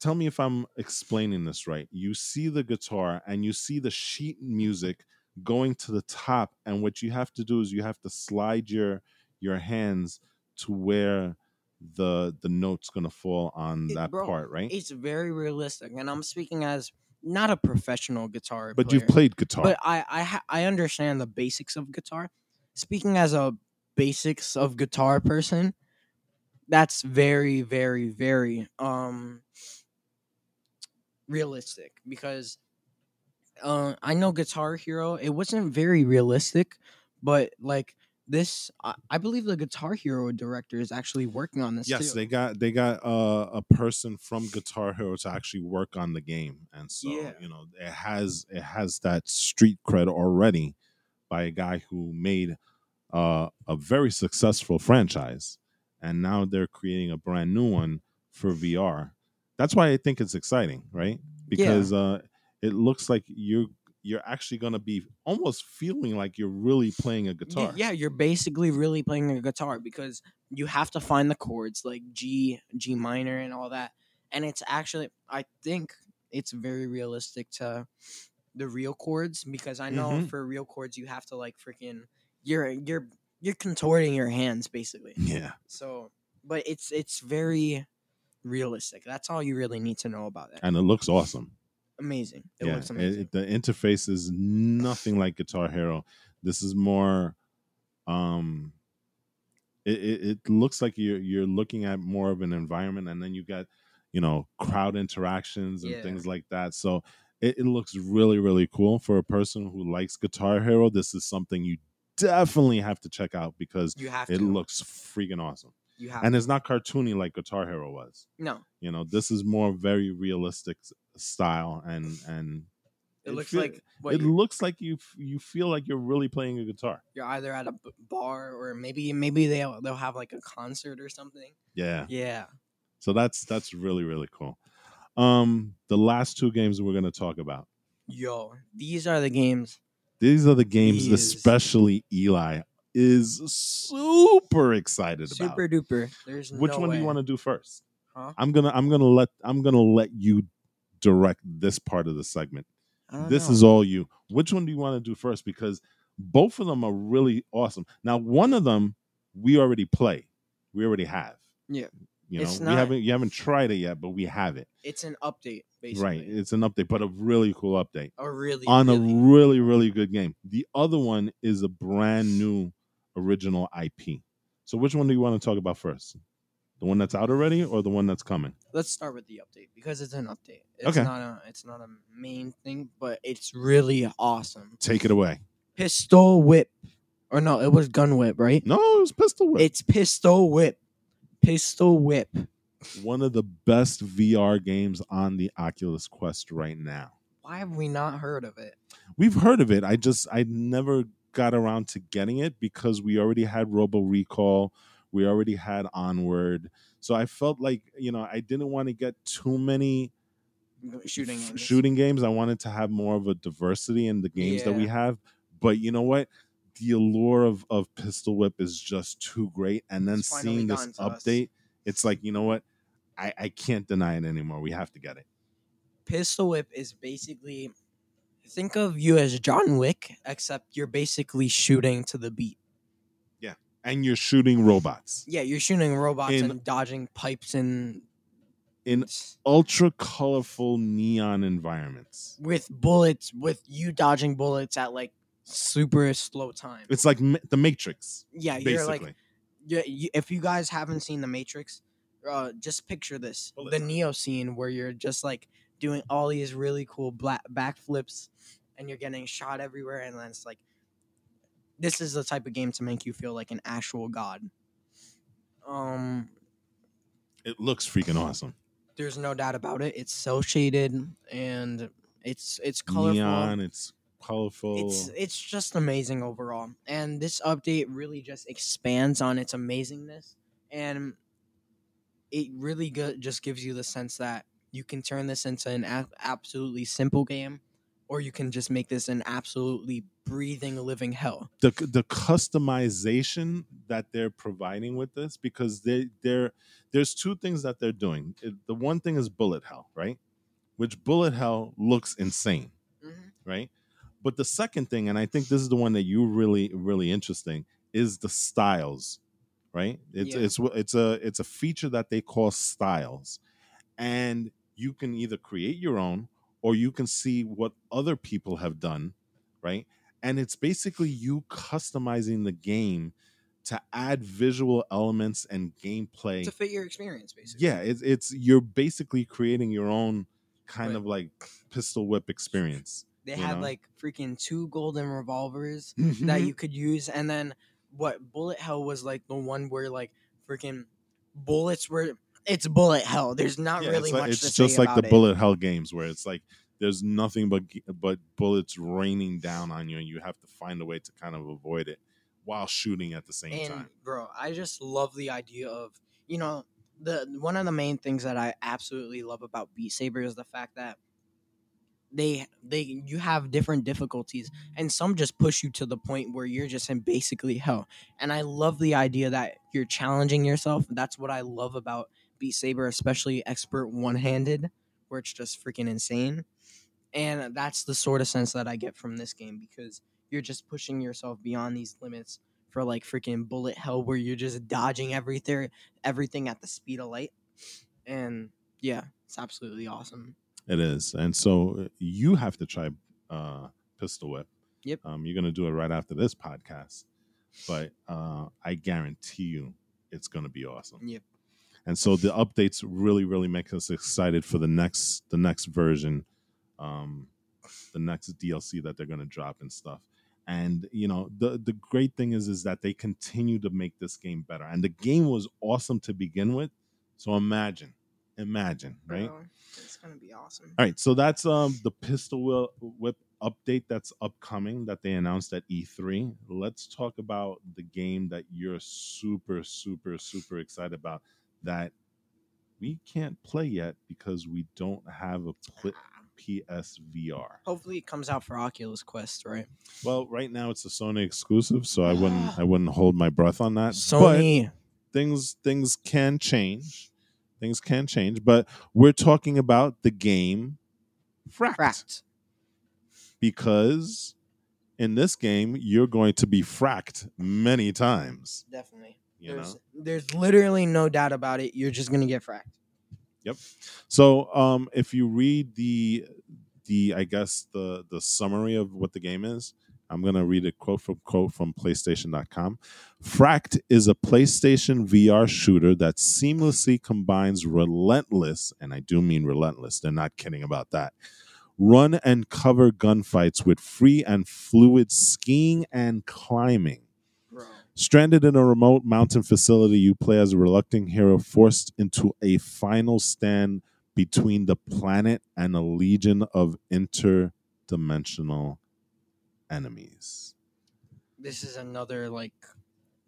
tell me if i'm explaining this right. You see the guitar and you see the sheet music going to the top and what you have to do is you have to slide your your hands to where the the note's gonna fall on It- that bro, part right? It's very realistic, and I'm speaking as not a professional guitar but player, you've played guitar but I I ha- I understand the basics of guitar. Speaking as a basics of guitar person, that's very very very um realistic because uh I know Guitar Hero, it wasn't very realistic, but like this I, I believe the Guitar Hero director is actually working on this yes too. they got they got uh, a person from guitar hero to actually work on the game and so Yeah. you know it has it has that street cred already by a guy who made uh, a very successful franchise and now they're creating a brand new one for vr that's why i think it's exciting right because uh, it looks like you're you're actually going to be almost feeling like you're really playing a guitar Yeah, you're basically really playing a guitar because you have to find the chords like G, G minor, and all that. And it's actually, I think it's very realistic to the real chords because I know Mhm. for real chords you have to like freaking you're you're you're contorting your hands basically. yeah So, but it's it's very realistic. That's all you really need to know about it. and it looks awesome Amazing. It yeah, looks amazing. it- the interface is nothing like Guitar Hero. This is more. Um, it, it, it looks like you're you're looking at more of an environment, and then you got, you know, crowd interactions and Yeah. things like that. So it, it looks really really cool for a person who likes Guitar Hero. This is something you definitely have to check out because you have it looks freaking awesome, you have and to. it's not cartoony like Guitar Hero was. no. You know, this is more very realistic style, and and It, it looks feel- like what it you- looks like you you feel like you're really playing a guitar. you're either at a bar or maybe maybe they'll they'll have like a concert or something. Yeah. Yeah. So that's that's really really cool. Um, the last two games we're gonna talk about. Yo, these are the games. These are the games, especially Eli is super excited Super about. Super duper. There's Which no one do you want to do first? Huh? I'm gonna I'm gonna let I'm gonna let you direct this part of the segment. This know. is all you. Which one do you want to do first? Because both of them are really awesome. Now, one of them we already play. We already have. Yeah. You know, It's we haven't you haven't tried it yet, but we have it. It's an update, basically. Right. It's an update, but a really cool update a really on really, a really, really good game. The other one is a brand new original IP. So which one do you want to talk about first? The one that's out already or the one that's coming? Let's start with the update because it's an update. It's Okay. not a it's not a main thing, but it's really awesome. Take it away. Pistol whip. Or no, it was gun whip, right? No, it was Pistol Whip. It's pistol whip. Pistol whip. one of the best VR games on the Oculus Quest right now. Why have we not heard of it? We've heard of it. I just I never got around to getting it because we already had Robo Recall, we already had Onward. So I felt like, you know, I didn't want to get too many shooting games. shooting games. I wanted to have more of a diversity in the games that we have. But you know what? The allure of, of Pistol Whip is just too great. And then It's seeing this to us. update, it's like, you know what? I, I can't deny it anymore. We have to get it. Pistol Whip is basically think of you as John Wick, except you're basically shooting to the beat. And you're shooting robots Yeah, you're shooting robots In- and dodging pipes and in ultra colorful neon environments. with bullets, with you dodging bullets at like super slow time. It's like Ma- the Matrix, yeah, you're basically. like yeah, you, if you guys haven't seen The Matrix, uh, just picture this: Bullet the. Neo scene where you're just like doing all these really cool black backflips, and you're getting shot everywhere, and then it's like, this is the type of game to make you feel like an actual god. Um, it looks freaking awesome. there's no doubt about it. It's cell shaded and it's it's colorful. Neon, it's colorful. It's it's just amazing overall, and this update really just expands on its amazingness, and it really go- just gives you the sense that you can turn this into an a- absolutely simple game, or you can just make this an absolutely breathing, living hell. the the customization that they're providing with this because they they're there's two things that they're doing. The one thing is bullet hell, right? Which bullet hell looks insane, mm-hmm. right? But the second thing, and I think this is the one that you really really interesting, is the styles, right? It's Yeah. it's it's a it's a feature that they call styles, and you can either create your own or you can see what other people have done, right? And it's basically you customizing the game to add visual elements and gameplay To fit your experience, basically. yeah it's, it's you're basically creating your own kind Right. of like pistol whip experience They had know? like freaking two golden revolvers that mm-hmm. you could use, and then what bullet hell was like the one where like freaking bullets were. It's bullet hell. There's not Yeah, really it's, like- much it's just like the it. bullet hell games where it's like there's nothing but but bullets raining down on you and you have to find a way to kind of avoid it while shooting at the same and time bro i just love the idea of you know the one of the main things that i absolutely love about beat saber is the fact that they they you have different difficulties and some just push you to the point where you're just in basically hell and i love the idea that you're challenging yourself that's what i love about beat saber especially expert one-handed where it's just freaking insane and that's the sort of sense that i get from this game because you're just pushing yourself beyond these limits for like freaking bullet hell where you're just dodging everything everything at the speed of light and yeah it's absolutely awesome It is, and so uh, you have to try uh, Pistol Whip. Yep. Um, you're gonna do it right after this podcast, but uh, I guarantee you, it's gonna be awesome. Yep. And so the updates really, really make us excited for the next, the next version, um, the next DLC that they're gonna drop and stuff. And you know, the the great thing is, is that they continue to make this game better. And the game was awesome to begin with. So imagine, imagine, right? Bro, it's gonna be awesome All right, so that's um the pistol whip update that's upcoming that they announced at E3. Let's talk about the game that you're super super super excited about that we can't play yet because we don't have a pl- ah. PSVR. hopefully it comes out for oculus quest right Well, right now it's a Sony exclusive, so I wouldn't I wouldn't hold my breath on that. But sony things things can change. Things can change, but we're talking about the game Fracked. cracked because in this game you're going to be fracked many times definitely you there's know? there's literally no doubt about it. You're just gonna get fracked. Yep. so um if you read the the i guess the the summary of what the game is i'm going to read a quote from quote from playstation.com fracked is a playstation vr shooter that seamlessly combines relentless and i do mean relentless they're not kidding about that run and cover gunfights with free and fluid skiing and climbing Stranded in a remote mountain facility, you play as a reluctant hero forced into a final stand between the planet and a legion of interdimensional enemies. this is another like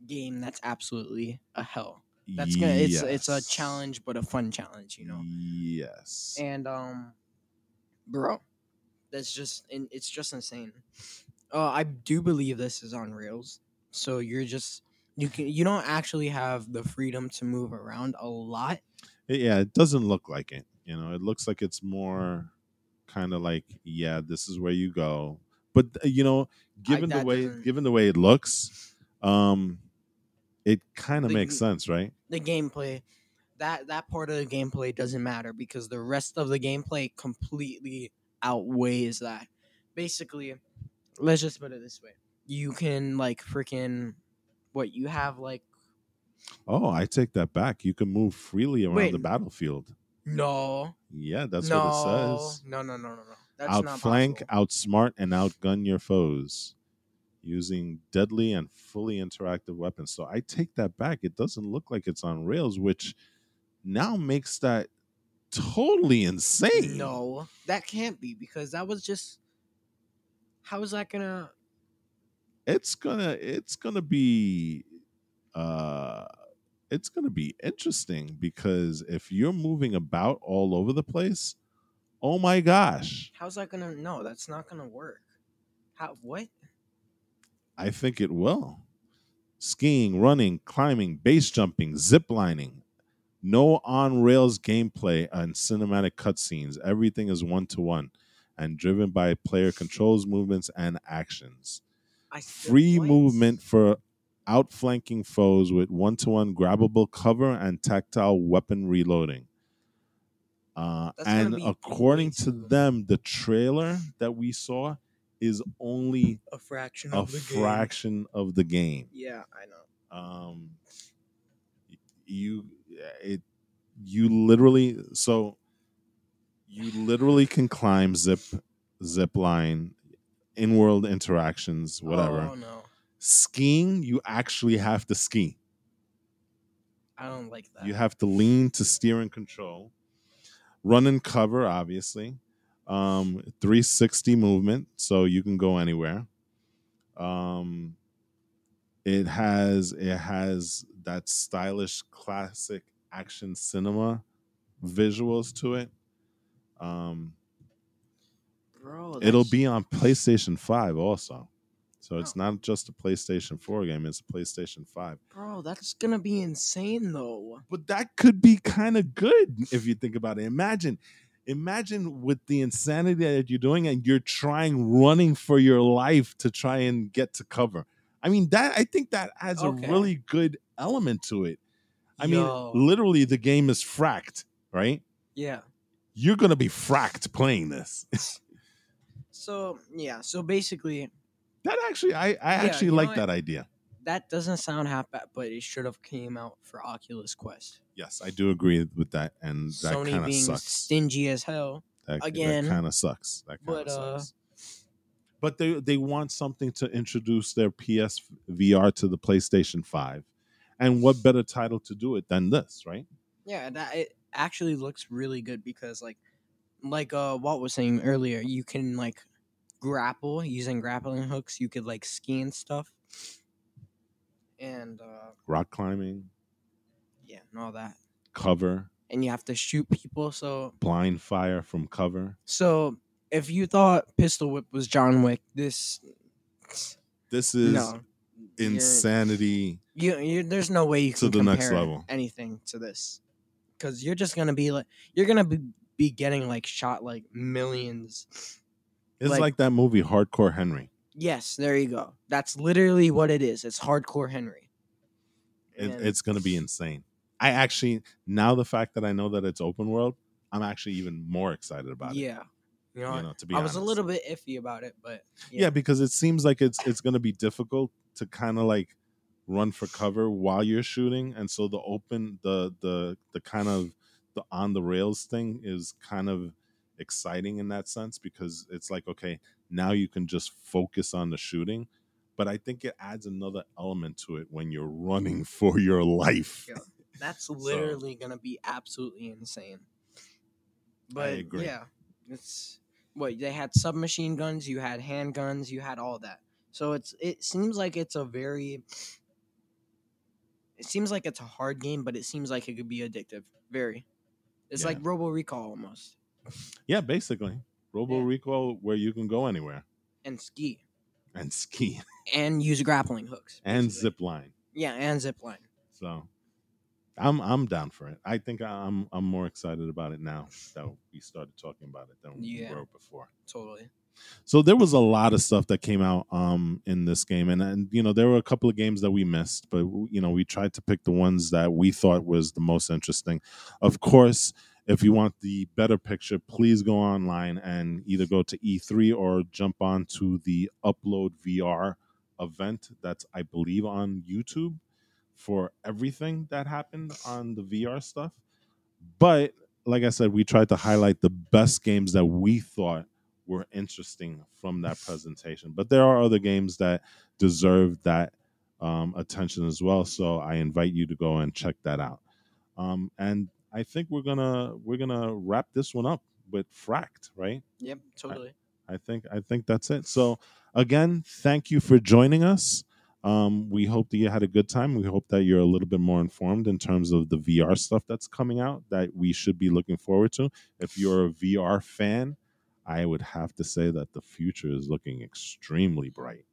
game that's absolutely a hell. That's gonna it's it's a challenge, but a fun challenge, you know. Yes. And um, bro, that's just it's just insane. Uh, I do believe this is on rails, so you're just you can you don't actually have the freedom to move around a lot. Yeah, it doesn't look like it. You know, it looks like it's more kind of like, yeah, this is where you go. But uh, you know, given the way given the way it looks, um, it kind of makes sense, right? The gameplay, that that part of the gameplay doesn't matter because the rest of the gameplay completely outweighs that. Basically, let's just put it this way: you can like freaking what you have like Oh, I take that back. You can move freely around Wait. the battlefield. no, Yeah, that's no, what it says. no, no, no, no, no. That's Outflank, outsmart, and outgun your foes using deadly and fully interactive weapons. So I take that back. It doesn't look like it's on rails, which now makes that totally insane. No, that can't be because that was just. How is that gonna? It's gonna it's gonna be uh it's gonna be interesting because if you're moving about all over the place oh my gosh How's that gonna? No, that's not gonna work. How? What? i think it will skiing running climbing base jumping zip lining no on rails gameplay and cinematic cutscenes everything is one to one and driven by player controls movements and actions free movement for outflanking foes with one-to-one grabbable cover and tactile weapon reloading. Uh, and according to them, the trailer that we saw is only a fraction a of the game. fraction of the game. Yeah, I know. Um, you it you literally so you literally can climb zip zip line in world interactions whatever. Oh no, skiing you actually have to ski. I don't like that. you have to lean to steer and control. Run and cover obviously. Um 360 movement so you can go anywhere. Um it has it has that stylish classic action cinema visuals to it. Um bro. it'll be on PlayStation 5 also so it's not just a PlayStation 4 game it's a PlayStation 5 bro. That's gonna be insane though. but that could be kind of good if you think about it. Imagine, imagine with the insanity that you're doing, and you're trying running for your life to try and get to cover. I mean, that I think that adds Okay. a really good element to it. I Yo. mean, literally, the game is fracked, right? yeah. You're gonna be fracked playing this. So yeah. So basically, that actually, I, I actually you know like what? that idea. that doesn't sound half bad, but it should have came out for Oculus Quest. Yes, I do agree with that, and that Sony kind of being sucks. stingy as hell. That, Again. that kind of sucks. That kind But, of uh, sucks. But they they want something to introduce their PS VR to the PlayStation Five, and what better title to do it than this, right? Yeah, that it actually looks really good because like like uh Walt was saying earlier, you can like grapple using grappling hooks, you could like ski and stuff. And uh Rock climbing, yeah, and all that. cover, And you have to shoot people, so blind fire from cover. so if you thought Pistol Whip was John Wick, this This is no. insanity. You, you there's no way you To can the next compare level. anything to this. Cuz you're just to be like you're to be, be getting like shot like millions It's Like- like, that movie Hardcore Henry. Yes, there you go. That's literally what it is. It's hardcore Henry. It, it's going to be insane. I actually now the fact that I know that it's open world, I'm actually even more excited about it. yeah. You know, You know, to be I was a little bit iffy about it, but yeah. because it seems like it's it's going to be difficult to kind of like run for cover while you're shooting and so the open the the the kind of the on the rails thing is kind of exciting in that sense because it's like okay now you can just focus on the shooting but i think it adds another element to it when you're running for your life Yeah. that's literally gonna be absolutely insane. But yeah, it's what they had submachine guns, you had handguns, you had all that. So it's it seems like it's a very it seems like it's a hard game, but it seems like it could be addictive. Very. It's Yeah. like Robo Recall almost. Yeah, basically. Robo Yeah. Recall, where you can go anywhere And ski. and ski And use grappling hooks. and zip line. Yeah, and zip line. So I'm I'm down for it. I think I'm I'm more excited about it now that we started talking about it than Yeah. we were before. Totally. So there was a lot of stuff that came out um in this game and and you know there were a couple of games that we missed but you know we tried to pick the ones that we thought was the most interesting. Of course, if you want the better picture, please go online and either go to E3 or jump on to the Upload VR event that's I believe on YouTube for everything that happened on the VR stuff. But like I said, we tried to highlight the best games that we thought were interesting from that presentation. But there are other games that deserve that um, attention as well. So I invite you to go and check that out. Um, and I think we're gonna we're gonna wrap this one up with Fracked, right? Yep, totally. I think I think that's it. So again, thank you for joining us. Um, we hope that you had a good time. We hope that you're a little bit more informed in terms of the VR stuff that's coming out that we should be looking forward to. If you're a VR fan, I would have to say that the future is looking extremely bright.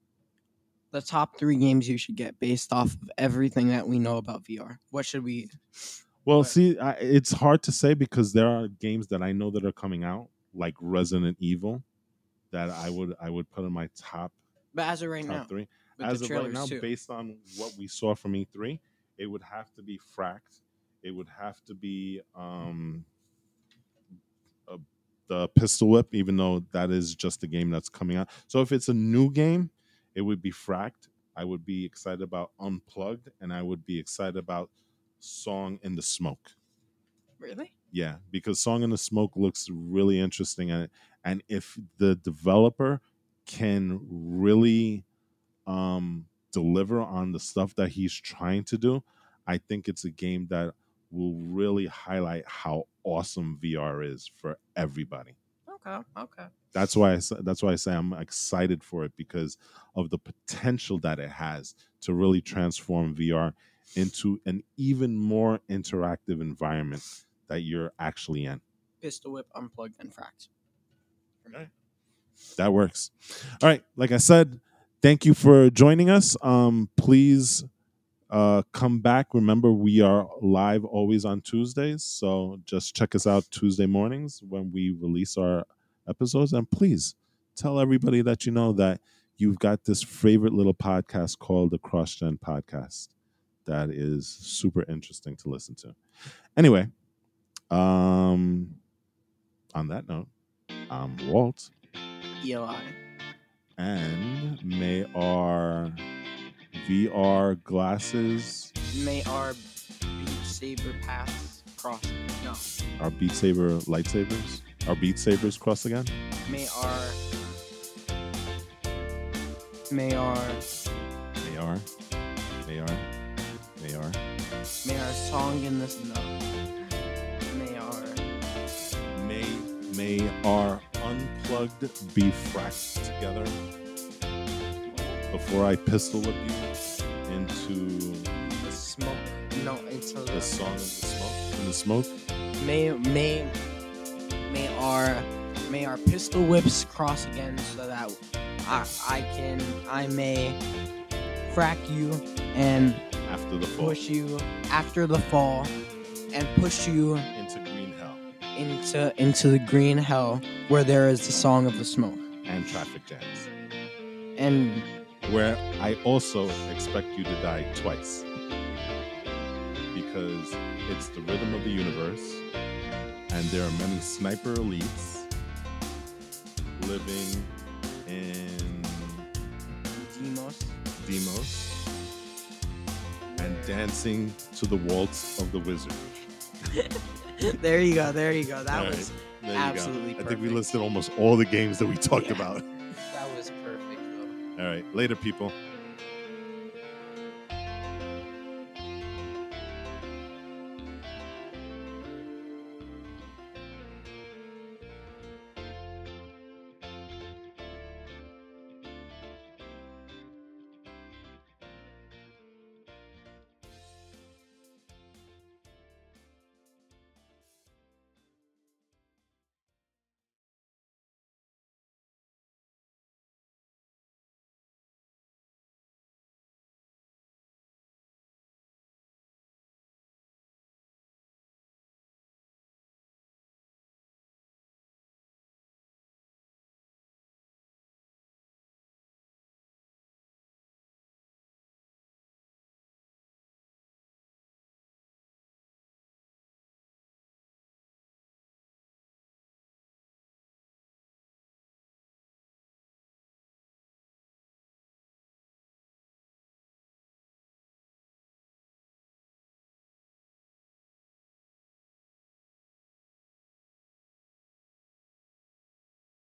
The top three games you should get based off of everything that we know about VR. What should we Well, But- see, I, it's hard to say because there are games that I know that are coming out, like Resident Evil, that I would I would put in my top but as of right now, three. As of right now, too. based on what we saw from E3, it would have to be Fracked. It would have to be um, uh, the Pistol Whip, even though that is just a game that's coming out. So if it's a new game, it would be Fracked. I would be excited about Unplugged, and I would be excited about Song in the Smoke. Really? Yeah, because Song in the Smoke looks really interesting, and and if the developer can really um, deliver on the stuff that he's trying to do, I think it's a game that will really highlight how awesome VR is for everybody. Okay. Okay. That's why I, that's why I say I'm excited for it because of the potential that it has to really transform VR into an even more interactive environment that you're actually in. Pistol Whip, Unplugged, and Fracked. That works. All right. Like I said, thank you for joining us. Um, please uh, come back. Remember, we are live always on Tuesdays. So just check us out Tuesday mornings when we release our episodes. And please tell everybody that you know that you've got this favorite little podcast called the CrossGen Podcast that is super interesting to listen to. Anyway, um, on that note, I'm Walt Eli. and may our VR glasses, May our Beat Saber paths cross. No. our Beat Saber lightsabers, our Beat Sabers cross again. May our. May our. They are, they are, they are. May our song in this. No. May our. May may our unplugged be fracked together before I pistol whip you into The smoke. No, into the the. song of the smoke. In the smoke, May may may our may our pistol whips cross again so that I I can I may frack you and after the fall, push you after the fall and push you into green hell. into into the green hell where there is the song of the smoke. And traffic jams. and where I also expect you to die twice. Because it's the rhythm of the universe, and there are many sniper elites living in Demeo Demeo dancing to the waltz of the wizard. there you go there you go that All was Absolutely go. I think we listed almost all the games that we talked Yeah. about. that was perfect though. All right, later, people.